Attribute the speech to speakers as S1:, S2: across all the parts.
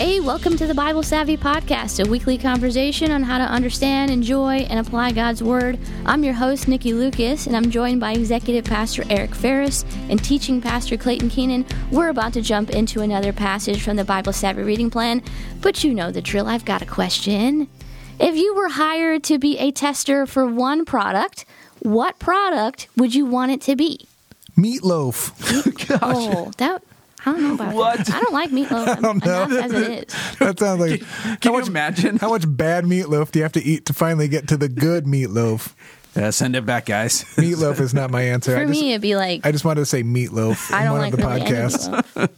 S1: Hey, welcome to the Bible Savvy Podcast, a weekly conversation on how to understand, enjoy, and apply God's Word. I'm your host, Nikki Lucas, and I'm joined by Executive Pastor Eric Ferris and Teaching Pastor Clayton Keenan. We're about to jump into another passage from the Bible Savvy reading plan, but you know the drill. I've got a question. If you were hired to be a tester for one product, what product would you want it to be?
S2: Meatloaf.
S1: Oh, that. I don't know about
S3: What?
S1: that. I don't like meatloaf
S2: don't know.
S1: enough as it is.
S2: That sounds like.
S3: Can
S2: how
S3: you
S2: much,
S3: imagine?
S2: How much bad meatloaf do you have to eat to finally get to the good meatloaf?
S3: Uh, send it back, guys.
S2: Meatloaf is not my answer.
S1: For
S2: I just,
S1: me, it'd be like
S2: I just wanted to say meatloaf
S1: I don't
S2: one
S1: like
S2: of the
S1: really
S2: podcasts.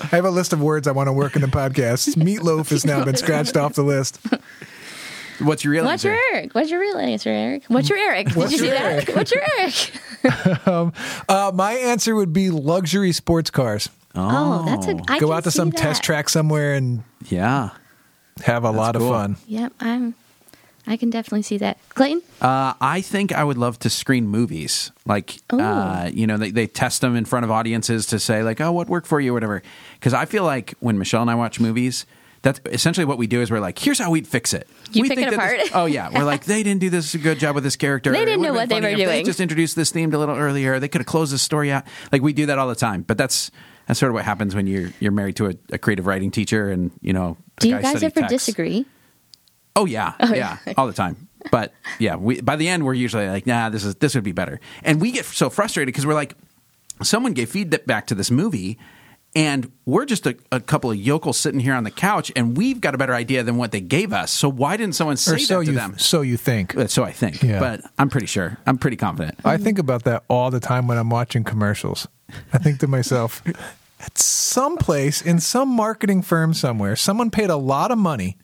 S2: I have a list of words I want to work in the podcast. Meatloaf has now been scratched off the list.
S3: What's your real
S1: What's
S3: answer?
S1: your Eric? What's your real answer, Eric? What's your Eric? Did
S2: What's
S1: you see
S2: your
S1: that?
S2: Eric?
S1: What's your Eric?
S2: Uh, my answer would be luxury sports cars.
S1: Oh, that's a. I
S2: Go
S1: can
S2: out to
S1: see
S2: some
S1: that.
S2: test track somewhere and
S3: Yeah.
S2: have a lot
S3: cool.
S2: of fun.
S1: Yep, I'm. I can definitely see that. Clayton.
S3: Uh, I think I would love to screen movies. Like, uh, you know, they, they test them in front of audiences to say, like, oh, what worked for you, or whatever. Because I feel like when Michelle and I watch movies, that's essentially what we do is we're like, here's how we'd fix it.
S1: You
S3: we
S1: pick
S3: think
S1: it
S3: that this-
S1: apart.
S3: oh, yeah. We're like, they didn't do this a good job with this character.
S1: They didn't
S3: would've
S1: know
S3: been
S1: what they
S3: funnier
S1: were
S3: if
S1: doing.
S3: just introduced this theme a little earlier. They could have closed this story out. Like, we do that all the time. But that's that's sort of what happens when you're you're married to a, a creative writing teacher and, you know,
S1: Do you
S3: guy
S1: guys ever
S3: text.
S1: disagree?
S3: Oh yeah, oh, yeah, all the time. But yeah, we, by the end we're usually like, nah, this is this would be better, and we get so frustrated because we're like, someone gave feedback to this movie, and we're just a, a couple of yokels sitting here on the couch, and we've got a better idea than what they gave us. So why didn't someone say
S2: Or so
S3: that to
S2: you
S3: them?
S2: so you think.
S3: Uh, So I think,
S2: Yeah.
S3: but I'm pretty sure. I'm pretty confident.
S2: I think about that all the time when I'm watching commercials. I think to myself, at some place in some marketing firm somewhere, someone paid a lot of money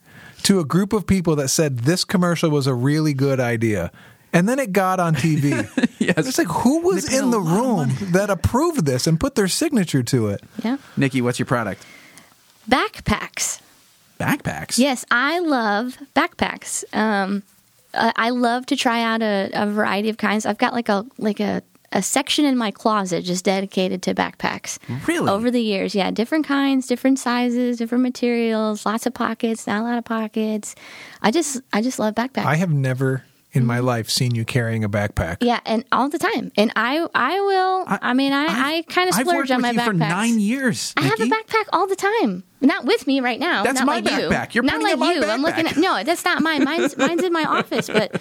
S2: to a group of people that said this commercial was a really good idea. And then it got on TV.
S3: Yes.
S2: It's like who was in the room that approved this and put their signature to it?
S1: Yeah.
S3: Nikki, what's your product?
S1: Backpacks.
S3: Backpacks.
S1: Yes, I love backpacks. Um, I I love to try out a, a variety of kinds. I've got like a like a, a section in my closet just dedicated to backpacks.
S3: Really?
S1: Over the years, yeah, different kinds, different sizes, different materials, lots of pockets, not a lot of pockets. I just I just love backpacks.
S2: I have never in my life seen you carrying a backpack.
S1: yeah, and all the time. And I I will. I, mean, I, I kind of splurge on my backpack.
S3: for nine years.
S1: I have a backpack all the time. Not with me right now.
S3: That's
S1: not
S3: my
S1: like you.
S3: backpack. You're
S1: not
S3: pointing
S1: like you. I'm looking at no. That's not mine. Mine's mine's in my office. But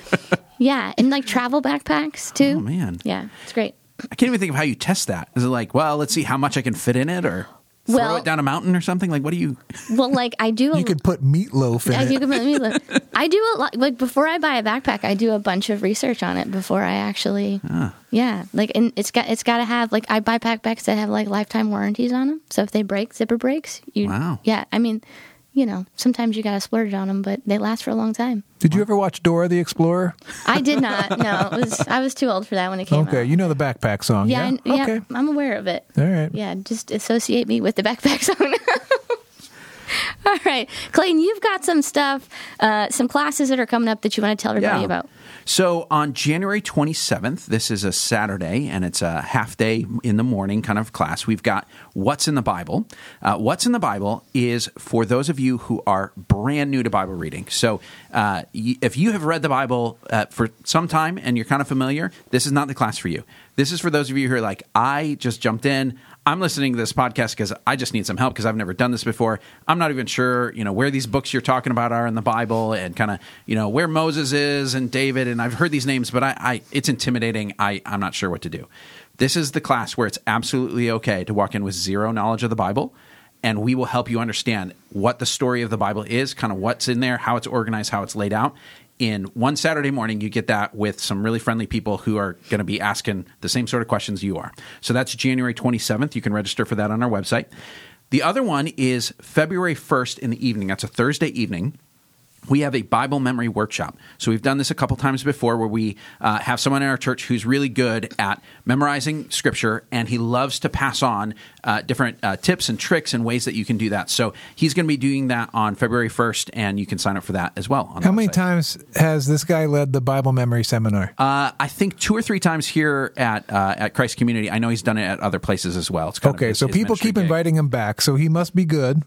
S1: yeah, and like travel backpacks too.
S3: Oh, man.
S1: Yeah, it's great.
S3: I can't even think of how you test that. Is it like, well, let's see how much I can fit in it, or throw
S1: Well-
S3: it down a mountain or something? Like, what do you?
S1: Well, like I do. A,
S2: You could put meatloaf in
S1: I,
S2: it.
S1: do, let me look. I do a lot. Like before I buy a backpack, I do a bunch of research on it before I actually.
S3: Ah.
S1: Yeah, like and it's got it's got to have like I buy backpacks that have like lifetime warranties on them. So if they break, zipper breaks. You,
S3: Wow.
S1: Yeah, I mean, you know, sometimes you got to splurge on them, but they last for a long time.
S2: Did you ever watch Dora the Explorer?
S1: I did not. No, it was I was too old for that when it came out.
S2: Okay,
S1: out.
S2: you know the backpack song.
S1: Yeah,
S2: Yeah.
S1: I- yeah,
S2: okay.
S1: I'm aware of it.
S2: All right.
S1: Yeah, just associate me with the backpack song. All right, Clayton, you've got some stuff, uh, some classes that are coming up that you want to tell everybody about.
S3: So on January 27th, this is a Saturday, and it's a half day in the morning kind of class. We've got What's in the Bible. Uh, What's in the Bible is for those of you who are brand new to Bible reading. So uh, y- if you have read the Bible uh, for some time and you're kind of familiar, this is not the class for you. This is for those of you who are like, I just jumped in. I'm listening to this podcast because I just need some help because I've never done this before. I'm not even sure, you know, where these books you're talking about are in the Bible and kind of, you know, where Moses is and David. And I've heard these names, but I, I it's intimidating. I, I'm not sure what to do. This is the class where it's absolutely okay to walk in with zero knowledge of the Bible, and we will help you understand what the story of the Bible is, kind of what's in there, how it's organized, how it's laid out. In one Saturday morning, you get that with some really friendly people who are going to be asking the same sort of questions you are. So that's January 27th. You can register for that on our website. The other one is February 1st in the evening. That's a Thursday evening we have a Bible memory workshop. So we've done this a couple times before where we uh, have someone in our church who's really good at memorizing scripture and he loves to pass on uh, different uh, tips and tricks and ways that you can do that. So he's going to be doing that on February 1st and you can sign up for that as well. on
S2: How many
S3: website.
S2: times has this guy led the Bible memory seminar?
S3: Uh, I think two or three times here at uh, at Christ Community. I know he's done it at other places as well. It's kind of
S2: okay,
S3: his-
S2: so people keep
S3: gig.
S2: inviting him back, so he must be good.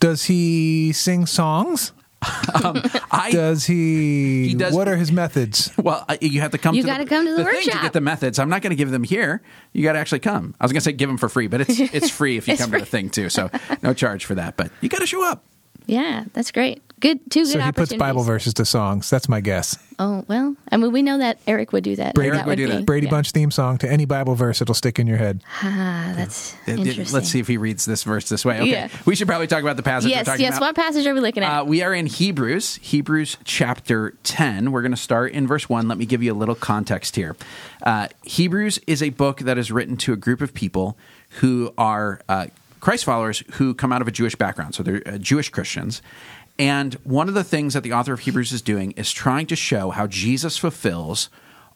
S2: Does he sing songs?
S3: I
S2: Does he?
S3: He does-
S2: What are his methods?
S3: well, uh, you have to come.
S1: You
S3: to
S1: gotta come to the
S3: thing to
S1: workshop.
S3: get the methods. I'm not going to give them here. You got to actually come. I was going to say give them for free, but it's it's free if you
S1: It's
S3: come
S1: free.
S3: to the thing too. So no charge for that. But you got to show up.
S1: Yeah, that's great. Good, two good
S2: So he puts. Bible verses to songs. That's my guess.
S1: Oh well, I mean, we know that Eric would do that.
S2: Brady
S1: that
S3: would do
S1: be-
S3: that.
S2: Brady
S1: yeah.
S2: Bunch theme song to any Bible verse, it'll stick in your head.
S1: Ah, that's
S3: Uh,
S1: interesting.
S3: Let's see if he reads this verse this way. Okay,
S1: Yeah.
S3: we should probably talk about the passage. we're
S1: Yes,
S3: talking
S1: yes.
S3: about.
S1: What passage are we looking at?
S3: Uh, we are in Hebrews, Hebrews chapter 10. We're going to start in verse 1. Let me give you a little context here. Uh, Hebrews is a book that is written to a group of people who are uh, Christ followers who come out of a Jewish background. So they're uh, Jewish Christians. And one of the things that the author of Hebrews is doing is trying to show how Jesus fulfills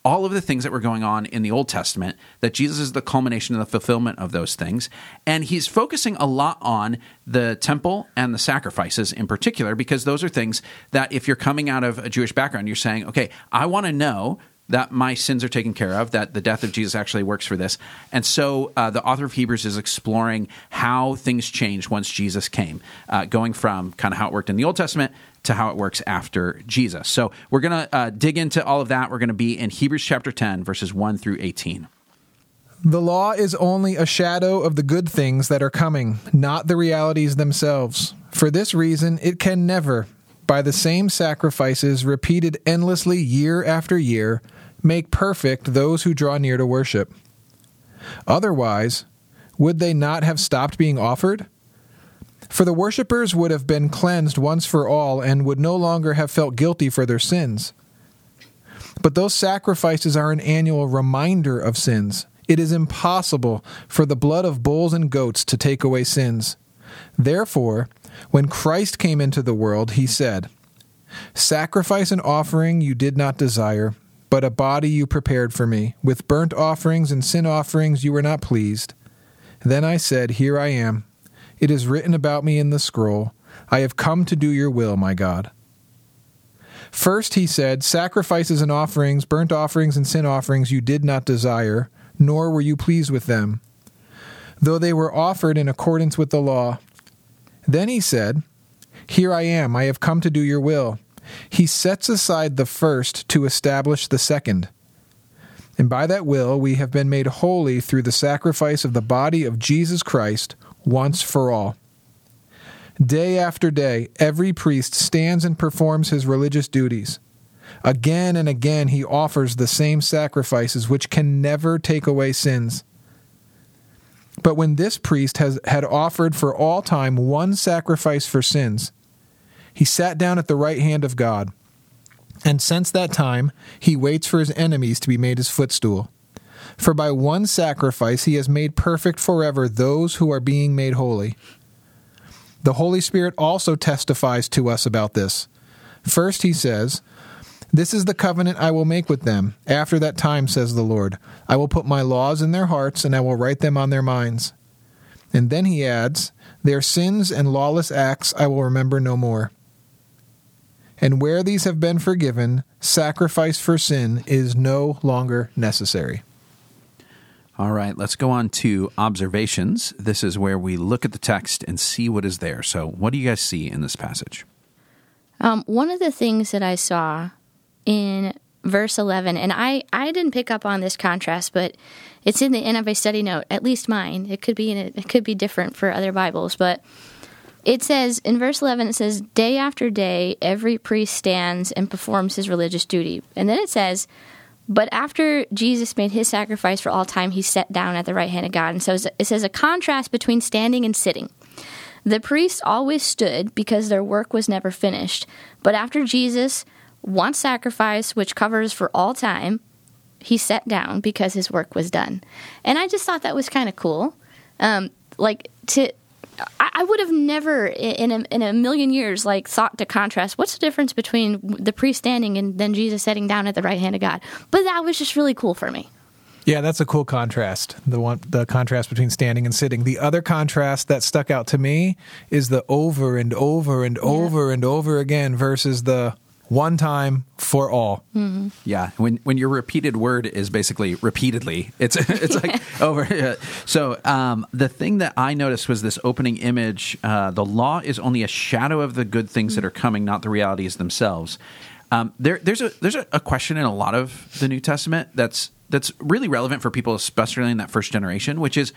S3: all of the things that were going on in the Old Testament, that Jesus is the culmination and the fulfillment of those things. And he's focusing a lot on the temple and the sacrifices in particular, because those are things that if you're coming out of a Jewish background, you're saying, okay, I want to know that my sins are taken care of, that the death of Jesus actually works for this. And so uh, the author of Hebrews is exploring how things changed once Jesus came, uh, going from kind of how it worked in the Old Testament to how it works after Jesus. So we're going to uh, dig into all of that. We're going to be in Hebrews chapter 10, verses 1 through 18.
S2: The law is only a shadow of the good things that are coming, not the realities themselves. For this reason, it can never, by the same sacrifices repeated endlessly year after year, make perfect those who draw near to worship. Otherwise, would they not have stopped being offered? For the worshippers would have been cleansed once for all and would no longer have felt guilty for their sins. But those sacrifices are an annual reminder of sins. It is impossible for the blood of bulls and goats to take away sins. Therefore, when Christ came into the world, he said, Sacrifice and offering you did not desire, but a body you prepared for me. With burnt offerings and sin offerings you were not pleased. Then I said, Here I am. It is written about me in the scroll. I have come to do your will, my God. First he said, Sacrifices and offerings, burnt offerings and sin offerings you did not desire, nor were you pleased with them, though they were offered in accordance with the law. Then he said, Here I am, I have come to do your will. He sets aside the first to establish the second. And by that will we have been made holy through the sacrifice of the body of Jesus Christ once for all. Day after day, every priest stands and performs his religious duties. Again and again, he offers the same sacrifices which can never take away sins. But when this priest has, had offered for all time one sacrifice for sins, he sat down at the right hand of God. And since that time, he waits for his enemies to be made his footstool. For by one sacrifice he has made perfect forever those who are being made holy. The Holy Spirit also testifies to us about this. First, he says, This is the covenant I will make with them. After that time, says the Lord, I will put my laws in their hearts, and I will write them on their minds. And then he adds, Their sins and lawless acts I will remember no more. And where these have been forgiven, sacrifice for sin is no longer necessary.
S3: All right, let's go on to observations. This is where we look at the text and see what is there. So, what do you guys see in this passage?
S1: Um, one of the things that I saw in verse 11, and I, I didn't pick up on this contrast, but it's in the NIV study note, at least mine. It could be in a, it could be different for other Bibles, but it says in verse 11, it says, Day after day, every priest stands and performs his religious duty. And then it says, But after Jesus made his sacrifice for all time, he sat down at the right hand of God. And so it says a contrast between standing and sitting. The priests always stood because their work was never finished. But after Jesus once sacrifice, which covers for all time, he sat down because his work was done. And I just thought that was kind of cool. Um, like to, I, I would have never in a, in a million years like thought to contrast what's the difference between the priest standing and then Jesus sitting down at the right hand of God. But that was just really cool for me.
S2: Yeah, that's a cool contrast. The one the contrast between standing and sitting. The other contrast that stuck out to me is the over and over and over and over again versus the one time for all.
S3: Yeah, when when your repeated word is basically repeatedly, it's it's like over. So um, the thing that I noticed was this opening image. Uh, the law is only a shadow of the good things that are coming, not the realities themselves. Um, there, there's a there's a, a question in a lot of the New Testament that's that's really relevant for people, especially in that first generation, which is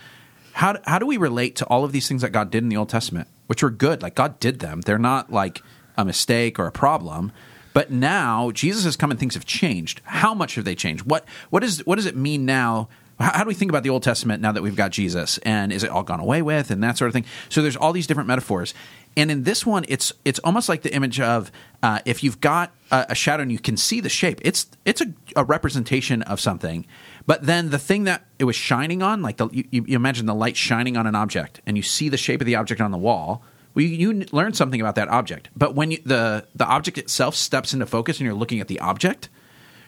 S3: how how do we relate to all of these things that God did in the Old Testament, which were good, like God did them. They're not like a mistake or a problem. But now Jesus has come and things have changed. How much have they changed? What what is what does it mean now? How, do we think about the Old Testament now that we've got Jesus? And is it all gone away with and that sort of thing? So there's all these different metaphors. And in this one, it's it's almost like the image of uh, if you've got a, a shadow and you can see the shape. It's it's a, a representation of something, but then the thing that it was shining on, like the you, you imagine the light shining on an object, and you see the shape of the object on the wall. Well, you, you learn something about that object, but when you, the the object itself steps into focus and you're looking at the object,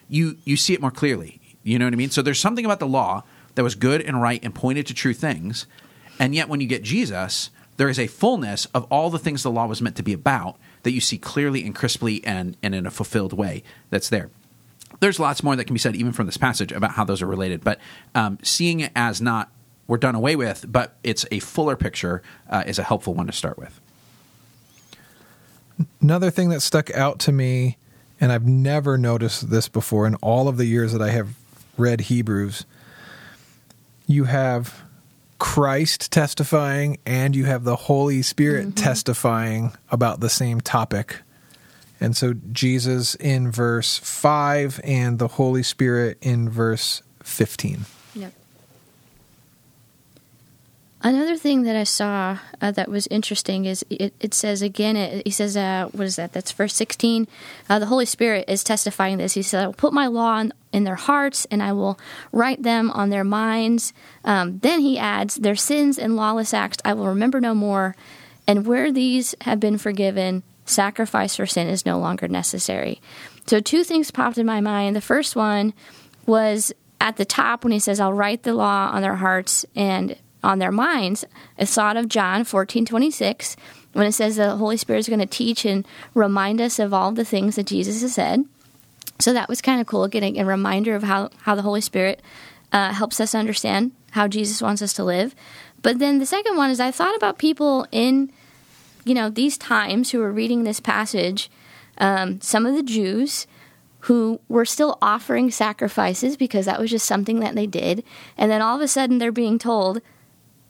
S3: you you see it more clearly. You know what I mean? So there's something about the law that was good and right and pointed to true things, and yet when you get Jesus, there is a fullness of all the things the law was meant to be about that you see clearly and crisply and, and in a fulfilled way that's there. There's lots more that can be said even from this passage about how those are related, but um, seeing it as not we're done away with, but it's a fuller picture uh, is a helpful one to start with.
S2: Another thing that stuck out to me, and I've never noticed this before in all of the years that I have read Hebrews, you have Christ testifying and you have the Holy Spirit testifying about the same topic. And so Jesus in verse 5 and the Holy Spirit in verse 15.
S1: Yep. Another thing that I saw uh, that was interesting is it, it says again, it, he says, uh, what is that? That's verse 16. Uh, the Holy Spirit is testifying this. He said, I will put my law in, in their hearts and I will write them on their minds. Um, then he adds, Their sins and lawless acts I will remember no more. And where these have been forgiven, sacrifice for sin is no longer necessary. So, two things popped in my mind. The first one was at the top when he says, I'll write the law on their hearts and on their minds. I thought of John fourteen twenty six when it says the Holy Spirit is going to teach and remind us of all the things that Jesus has said. So that was kind of cool, getting a reminder of how, how the Holy Spirit uh, helps us understand how Jesus wants us to live. But then the second one is I thought about people in, you know, these times who were reading this passage, um, some of the Jews who were still offering sacrifices because that was just something that they did. And then all of a sudden they're being told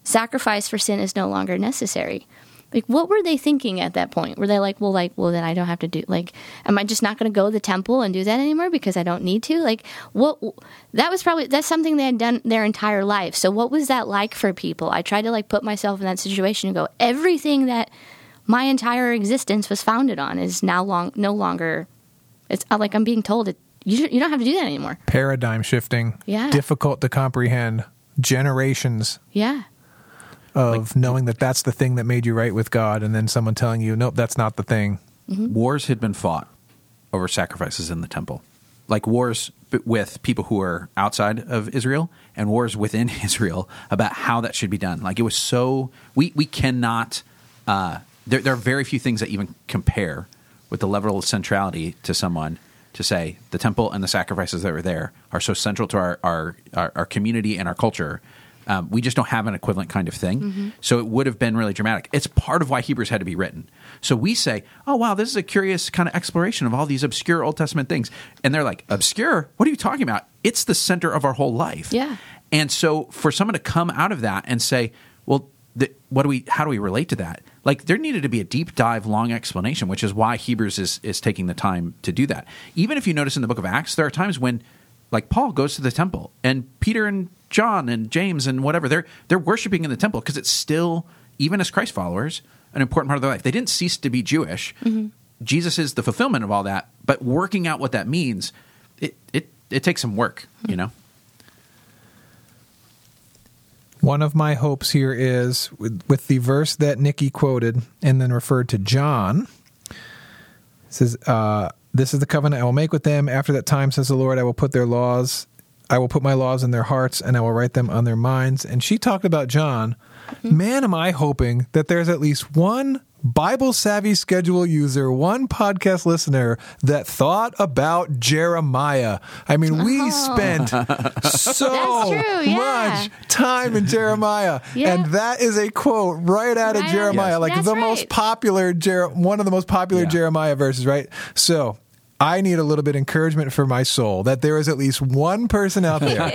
S1: sacrifice for sin is no longer necessary. Like, what were they thinking at that point? Were they like, well, like, well, then I don't have to do, like, am I just not going to go to the temple and do that anymore because I don't need to? Like, what, that was probably, that's something they had done their entire life. So, what was that like for people? I tried to, like, put myself in that situation and go, everything that my entire existence was founded on is now long, no longer, it's uh, like I'm being told it, you, you don't have to do that anymore.
S2: Paradigm shifting,
S1: Yeah.
S2: difficult to comprehend, generations
S1: Yeah.
S2: Of knowing that that's the thing that made you right with God, and then someone telling you, nope, that's not the thing.
S3: Wars had been fought over sacrifices in the temple, like wars with people who are outside of Israel and wars within Israel about how that should be done. Like it was so we we cannot. Uh, there, there are very few things that even compare with the level of centrality to someone to say the temple and the sacrifices that were there are so central to our our, our, our community and our culture. Um, we just don't have an equivalent kind of thing. So it would have been really dramatic. It's part of why Hebrews had to be written. So we say, oh, wow, this is a curious kind of exploration of all these obscure Old Testament things. And they're like, obscure? What are you talking about? It's the center of our whole life.
S1: Yeah.
S3: And so for someone to come out of that and say, well, the, what do we? How do we relate to that? Like there needed to be a deep dive, long explanation, which is why Hebrews is is taking the time to do that. Even if you notice in the book of Acts, there are times when, like Paul goes to the temple, and Peter and John and James and whatever they're they're worshiping in the temple because it's still even as Christ followers an important part of their life. They didn't cease to be Jewish. Jesus is the fulfillment of all that, but working out what that means, it it it takes some work, you know.
S2: One of my hopes here is with, with the verse that Nikki quoted and then referred to John. It says, uh, "This is the covenant I will make with them. After that time, says the Lord, I will put their laws I will put my laws in their hearts and I will write them on their minds. And she talked about John. Mm-hmm. Man, am I hoping that there's at least one Bible savvy schedule user, one podcast listener that thought about Jeremiah. I mean, we oh. spent so
S1: true, yeah.
S2: much time in Jeremiah.
S1: Yeah.
S2: And that is a quote right out of
S1: Right.
S2: Jeremiah,
S1: Yes.
S2: like
S1: That's
S2: the
S1: right.
S2: most popular, Jer- one of the most popular
S3: Yeah.
S2: Jeremiah verses, right? So I need a little bit of encouragement for my soul that there is at least one person out there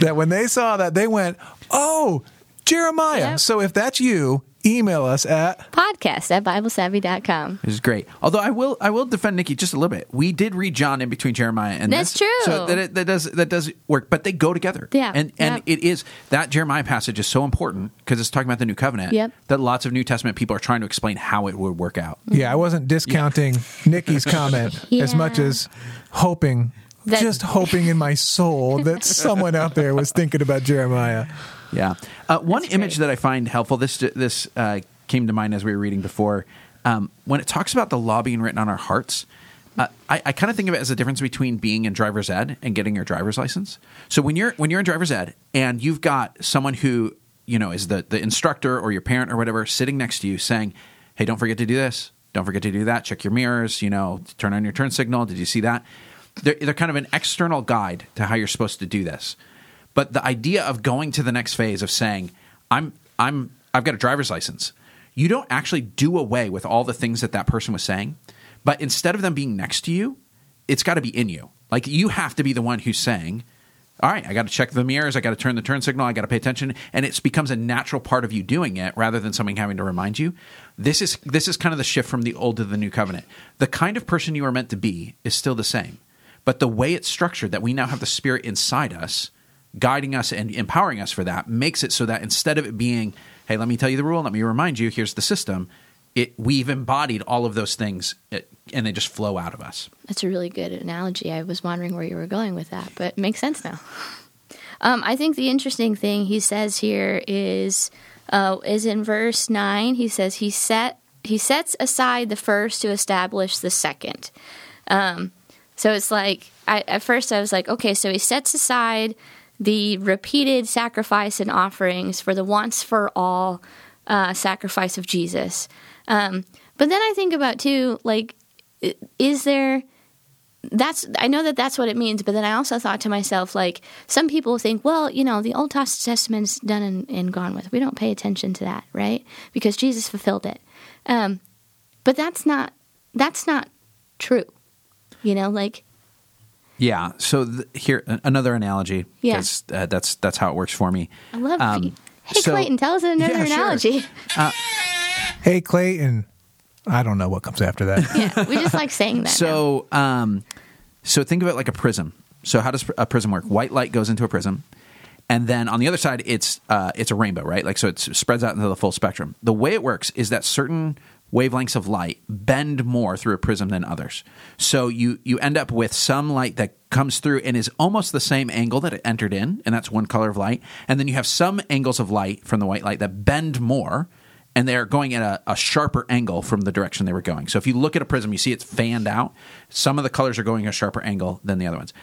S2: that when they saw that, they went, Oh, Jeremiah.
S1: Yep.
S2: So if that's you, email us at
S1: Podcast at BibleSavvy.com.
S3: This is great. Although I will, I will defend Nikki just a little bit. We did read John in between Jeremiah and
S1: That's
S3: this,
S1: true.
S3: So that, that does that does work, but they go together.
S1: Yeah,
S3: and and
S1: yep.
S3: it is that Jeremiah passage is so important because it's talking about the new covenant.
S1: Yep.
S3: That lots of New Testament people are trying to explain how it would work out.
S2: Yeah, I wasn't discounting Nikki's comment as much as hoping,
S1: That-
S2: just hoping in my soul that someone out there was thinking about Jeremiah.
S3: Yeah. Uh, one
S1: That's
S3: image
S1: great.
S3: that I find helpful. This this uh, came to mind as we were reading before. Um, when it talks about the law being written on our hearts, uh, I, I kind of think of it as a difference between being in driver's ed and getting your driver's license. So when you're when you're in driver's ed and you've got someone who you know is the the instructor or your parent or whatever sitting next to you saying, "Hey, don't forget to do this. Don't forget to do that. Check your mirrors. You know, turn on your turn signal. Did you see that?" They're, they're kind of an external guide to how you're supposed to do this. But the idea of going to the next phase of saying, "I'm I'm I've got a driver's license," you don't actually do away with all the things that that person was saying, but instead of them being next to you, it's got to be in you. Like you have to be the one who's saying, "All right, I got to check the mirrors, I got to turn the turn signal, I got to pay attention," and it becomes a natural part of you doing it rather than something having to remind you. This is this is kind of the shift from the old to the new covenant. The kind of person you are meant to be is still the same, but the way it's structured that we now have the Spirit inside us guiding us and empowering us for that makes it so that instead of it being, hey, let me tell you the rule, let me remind you, here's the system, it we've embodied all of those things it, and they just flow out of us.
S1: That's a really good analogy. I was wondering where you were going with that, but it makes sense now. Um, I think the interesting thing he says here is uh, is in verse nine. He says he set he sets aside the first to establish the second. Um, so it's like I, at first I was like, okay, so he sets aside the repeated sacrifice and offerings for the once for all uh, sacrifice of Jesus. Um, but then I think about too, like, is there? That's I know that that's what it means, but then I also thought to myself, like, some people think, well, you know, the Old Testament's done and, and gone with. We don't pay attention to that, right? Because Jesus fulfilled it. Um, but that's not that's not true. You know, like
S3: Yeah. So th- here another analogy.
S1: Yeah.
S3: 'cause, uh, that's that's how it works for me.
S1: I love.
S3: Um,
S1: hey,
S3: so-
S1: Clayton, tell us another
S3: Yeah, sure.
S1: analogy.
S2: Hey, Clayton. I don't know what comes after that.
S1: yeah, we just like saying that.
S3: So, um, so think of it like a prism. So, how does a prism work? White light goes into a prism, and then on the other side, it's uh, it's a rainbow, right? Like so, it spreads out into the full spectrum. The way it works is that certain wavelengths of light bend more through a prism than others. So you you end up with some light that comes through and is almost the same angle that it entered in, and that's one color of light. And then you have some angles of light from the white light that bend more and they're going at a, a sharper angle from the direction they were going. So if you look at a prism, you see it's fanned out. Some of the colors are going a sharper angle than the other ones.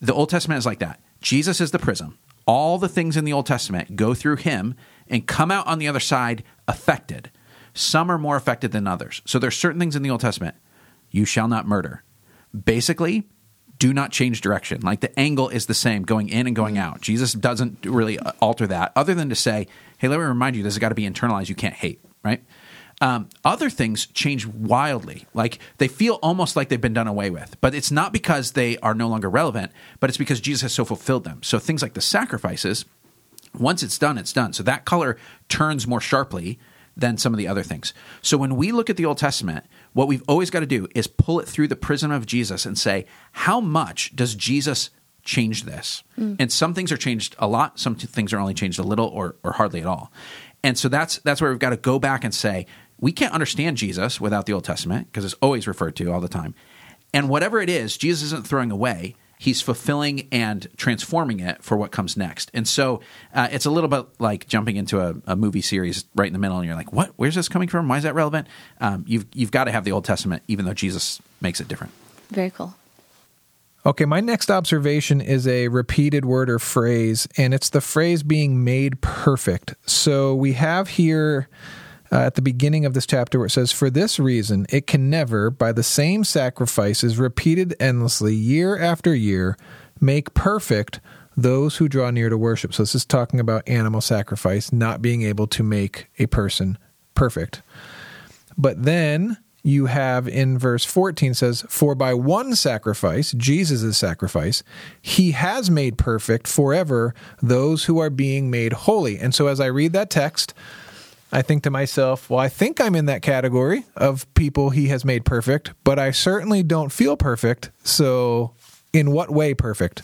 S3: The Old Testament is like that. Jesus is the prism. All the things in the Old Testament go through him and come out on the other side affected. Some are more affected than others. So there's certain things in the Old Testament. You shall not murder. Basically, do not change direction. Like the angle is the same going in and going out. Jesus doesn't really uh, alter that other than to say, hey, let me remind you, this has got to be internalized. You can't hate, right? Um, other things change wildly. Like they feel almost like they've been done away with, but it's not because they are no longer relevant, but it's because Jesus has so fulfilled them. So things like the sacrifices, once it's done, it's done. So that color turns more sharply than some of the other things. So when we look at the Old Testament, what we've always got to do is pull it through the prism of Jesus and say, how much does Jesus change this? Mm. And some things are changed a lot, some things are only changed a little or, or hardly at all. And so that's that's where we've got to go back and say, we can't understand Jesus without the Old Testament because it's always referred to all the time. And whatever it is, Jesus isn't throwing away. He's fulfilling and transforming it for what comes next. And so uh, it's a little bit like jumping into a, a movie series right in the middle, and you're like, "What? Where's this coming from? Why is that relevant?" Um, you've you've got to have the Old Testament, even though Jesus makes it different.
S1: very cool.
S2: Okay, my next observation is a repeated word or phrase, and it's the phrase being made perfect. So we have here uh, at the beginning of this chapter where it says, For this reason, it can never, by the same sacrifices repeated endlessly year after year, make perfect those who draw near to worship. So this is talking about animal sacrifice not being able to make a person perfect. But then you have in verse 14 says, For by one sacrifice, Jesus' sacrifice, he has made perfect forever those who are being made holy. And so as I read that text, I think to myself, well, I think I'm in that category of people he has made perfect, but I certainly don't feel perfect. So, in what way perfect?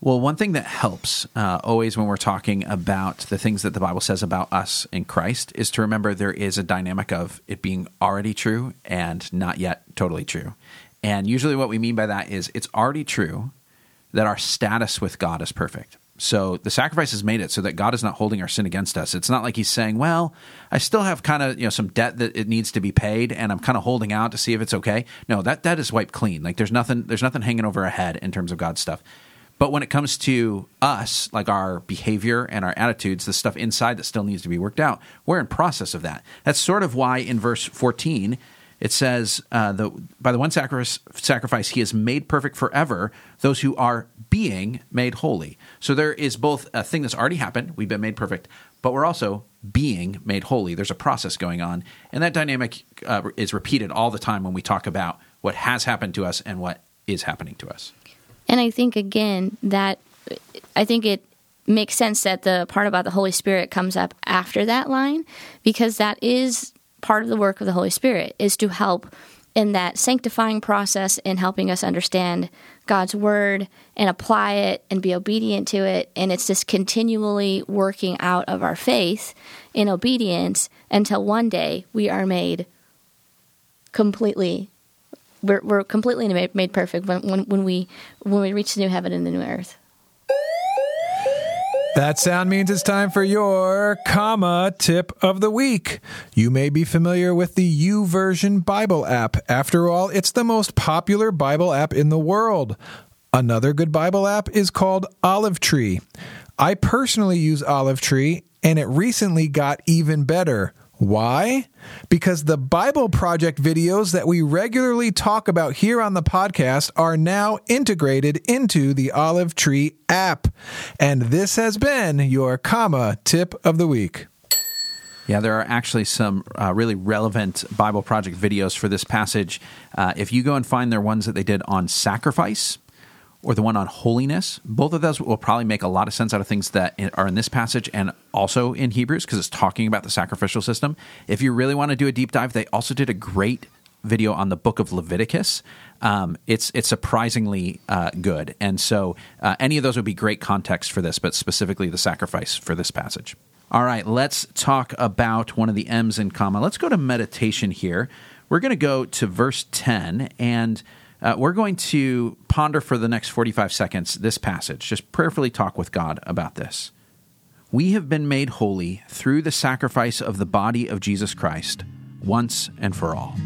S3: Well, one thing that helps uh, always when we're talking about the things that the Bible says about us in Christ is to remember there is a dynamic of it being already true and not yet totally true. And usually, what we mean by that is it's already true that our status with God is perfect. So the sacrifice has made it so that God is not holding our sin against us. It's not like He's saying, "Well, I still have kind of you know some debt that it needs to be paid, and I'm kind of holding out to see if it's okay." No, that debt is wiped clean. Like there's nothing there's nothing hanging over our head in terms of God's stuff. But when it comes to us, like our behavior and our attitudes, the stuff inside that still needs to be worked out, we're in process of that. That's sort of why in verse 14 it says, uh, the, "By the one sacrifice, sacrifice, he has made perfect forever those who are being made holy." So there is both a thing that's already happened; we've been made perfect, but we're also being made holy. There's a process going on, and that dynamic uh, is repeated all the time when we talk about what has happened to us and what is happening to us.
S1: And I think again that I think it makes sense that the part about the Holy Spirit comes up after that line because that is part of the work of the Holy Spirit is to help in that sanctifying process in helping us understand God's word and apply it and be obedient to it and it's just continually working out of our faith in obedience until one day we are made completely we're, we're completely made, made perfect when, when, when we when we reach the new heaven and the new earth.
S2: That sound means it's time for your comma tip of the week. You may be familiar with the YouVersion Bible app. After all, it's the most popular Bible app in the world. Another good Bible app is called Olive Tree. I personally use Olive Tree, and it recently got even better. Why? Because the Bible Project videos that we regularly talk about here on the podcast are now integrated into the Olive Tree app. And this has been your comma tip of the week.
S3: Yeah, there are actually some uh, really relevant Bible Project videos for this passage. Uh, if you go and find their ones that they did on sacrifice, or the one on holiness. Both of those will probably make a lot of sense out of things that are in this passage and also in Hebrews because it's talking about the sacrificial system. If you really want to do a deep dive, they also did a great video on the book of Leviticus. Um, it's it's surprisingly uh, good, and so uh, any of those would be great context for this, but specifically the sacrifice for this passage. All right, let's talk about one of the M's in comma. Let's go to meditation here. We're going to go to verse ten and uh, we're going to ponder for the next 45 seconds this passage, just prayerfully talk with God about this. We have been made holy through the sacrifice of the body of Jesus Christ, once and for all.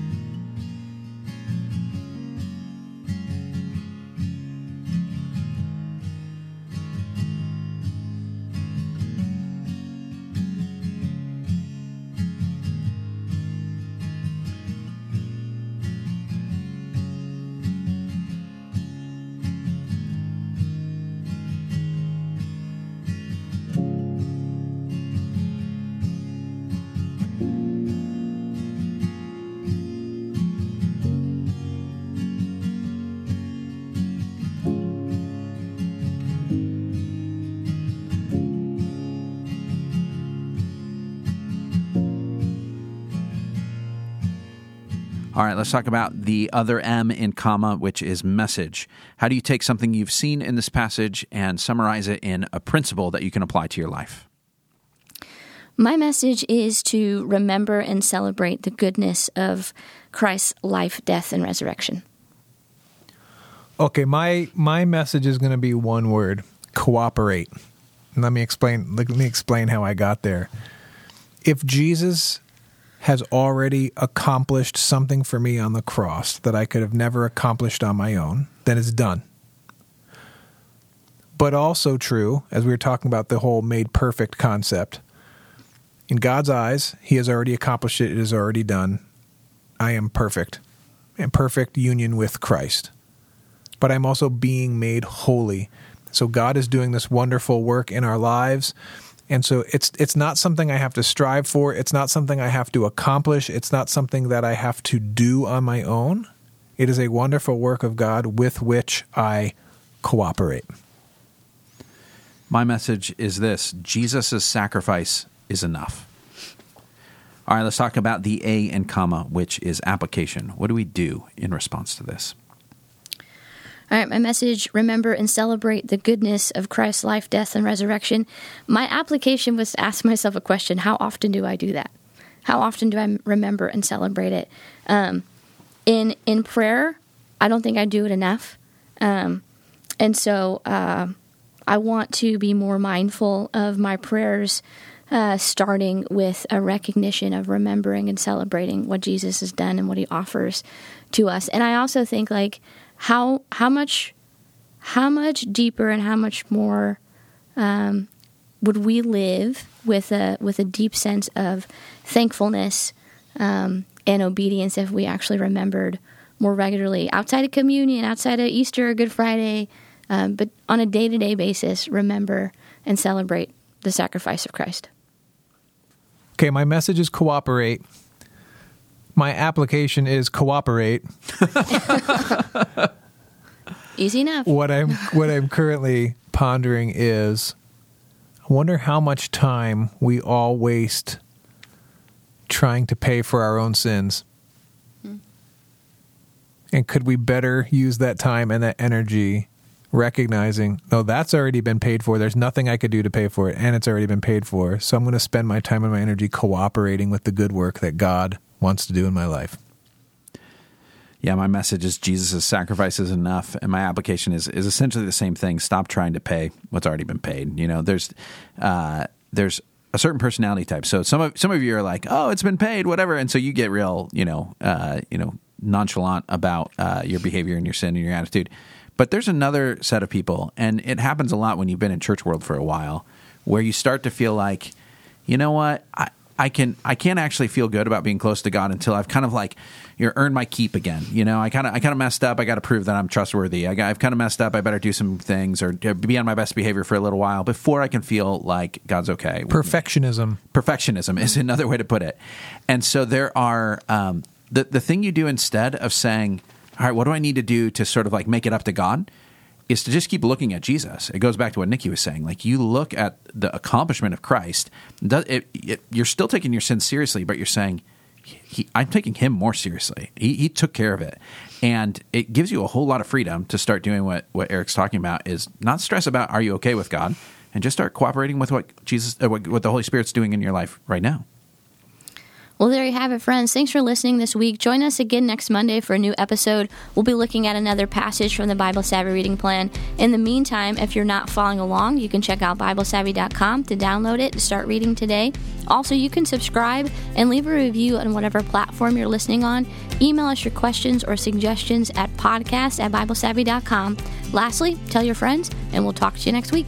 S3: Let's talk about the other M in comma, which is message. How do you take something you've seen in this passage and summarize it in a principle that you can apply to your life?
S1: My message is to remember and celebrate the goodness of Christ's life, death, and resurrection.
S2: Okay, my my message is going to be one word: cooperate. let me explain. Let me explain how I got there. If Jesus has already accomplished something for me on the cross that I could have never accomplished on my own, then it's done. But also true, as we were talking about the whole made perfect concept, in God's eyes, He has already accomplished it, it is already done. I am perfect, in perfect union with Christ. But I'm also being made holy. So God is doing this wonderful work in our lives and so it's it's not something I have to strive for. It's not something I have to accomplish. It's not something that I have to do on my own. It is a wonderful work of God with which I cooperate.
S3: My message is this Jesus' sacrifice is enough. All right, let's talk about the A and comma, which is application. What do we do in response to this?
S1: All right, my message remember and celebrate the goodness of Christ's life, death, and resurrection. My application was to ask myself a question How often do I do that? How often do I remember and celebrate it? Um, in, in prayer, I don't think I do it enough. Um, and so uh, I want to be more mindful of my prayers, uh, starting with a recognition of remembering and celebrating what Jesus has done and what he offers to us. And I also think, like, how how much how much deeper and how much more um, would we live with a with a deep sense of thankfulness um, and obedience if we actually remembered more regularly outside of communion, outside of Easter or Good Friday, um, but on a day to day basis, remember and celebrate the sacrifice of Christ.
S2: Okay, my message is cooperate my application is cooperate.
S1: Easy enough.
S2: What I'm what I'm currently pondering is I wonder how much time we all waste trying to pay for our own sins. Hmm. And could we better use that time and that energy recognizing, no, that's already been paid for. There's nothing I could do to pay for it, and it's already been paid for. So I'm going to spend my time and my energy cooperating with the good work that God wants to do in my life.
S3: Yeah, my message is Jesus' sacrifice is enough, and my application is is essentially the same thing. Stop trying to pay what's already been paid. You know, there's uh, there's a certain personality type. So some of some of you are like, oh, it's been paid, whatever, and so you get real, you know, uh, you know, nonchalant about uh, your behavior and your sin and your attitude. But there's another set of people, and it happens a lot when you've been in church world for a while, where you start to feel like, you know what, I, I can I can't actually feel good about being close to God until I've kind of like you know, earned my keep again. You know, I kind of I kind of messed up. I got to prove that I'm trustworthy. I I've kind of messed up. I better do some things or be on my best behavior for a little while before I can feel like God's okay.
S2: Perfectionism.
S3: Perfectionism is another way to put it. And so there are um, the the thing you do instead of saying, "All right, what do I need to do to sort of like make it up to God?" Is to just keep looking at Jesus. It goes back to what Nikki was saying. Like you look at the accomplishment of Christ, it, it, you're still taking your sin seriously, but you're saying, he, I'm taking him more seriously. He, he, took care of it, and it gives you a whole lot of freedom to start doing what what Eric's talking about. Is not stress about are you okay with God, and just start cooperating with what Jesus, uh, what, what the Holy Spirit's doing in your life right now.
S1: Well, there you have it, friends. Thanks for listening this week. Join us again next Monday for a new episode. We'll be looking at another passage from the Bible Savvy reading plan. In the meantime, if you're not following along, you can check out BibleSavvy.com to download it and start reading today. Also, you can subscribe and leave a review on whatever platform you're listening on. Email us your questions or suggestions at podcast at BibleSavvy.com. Lastly, tell your friends, and we'll talk to you next week.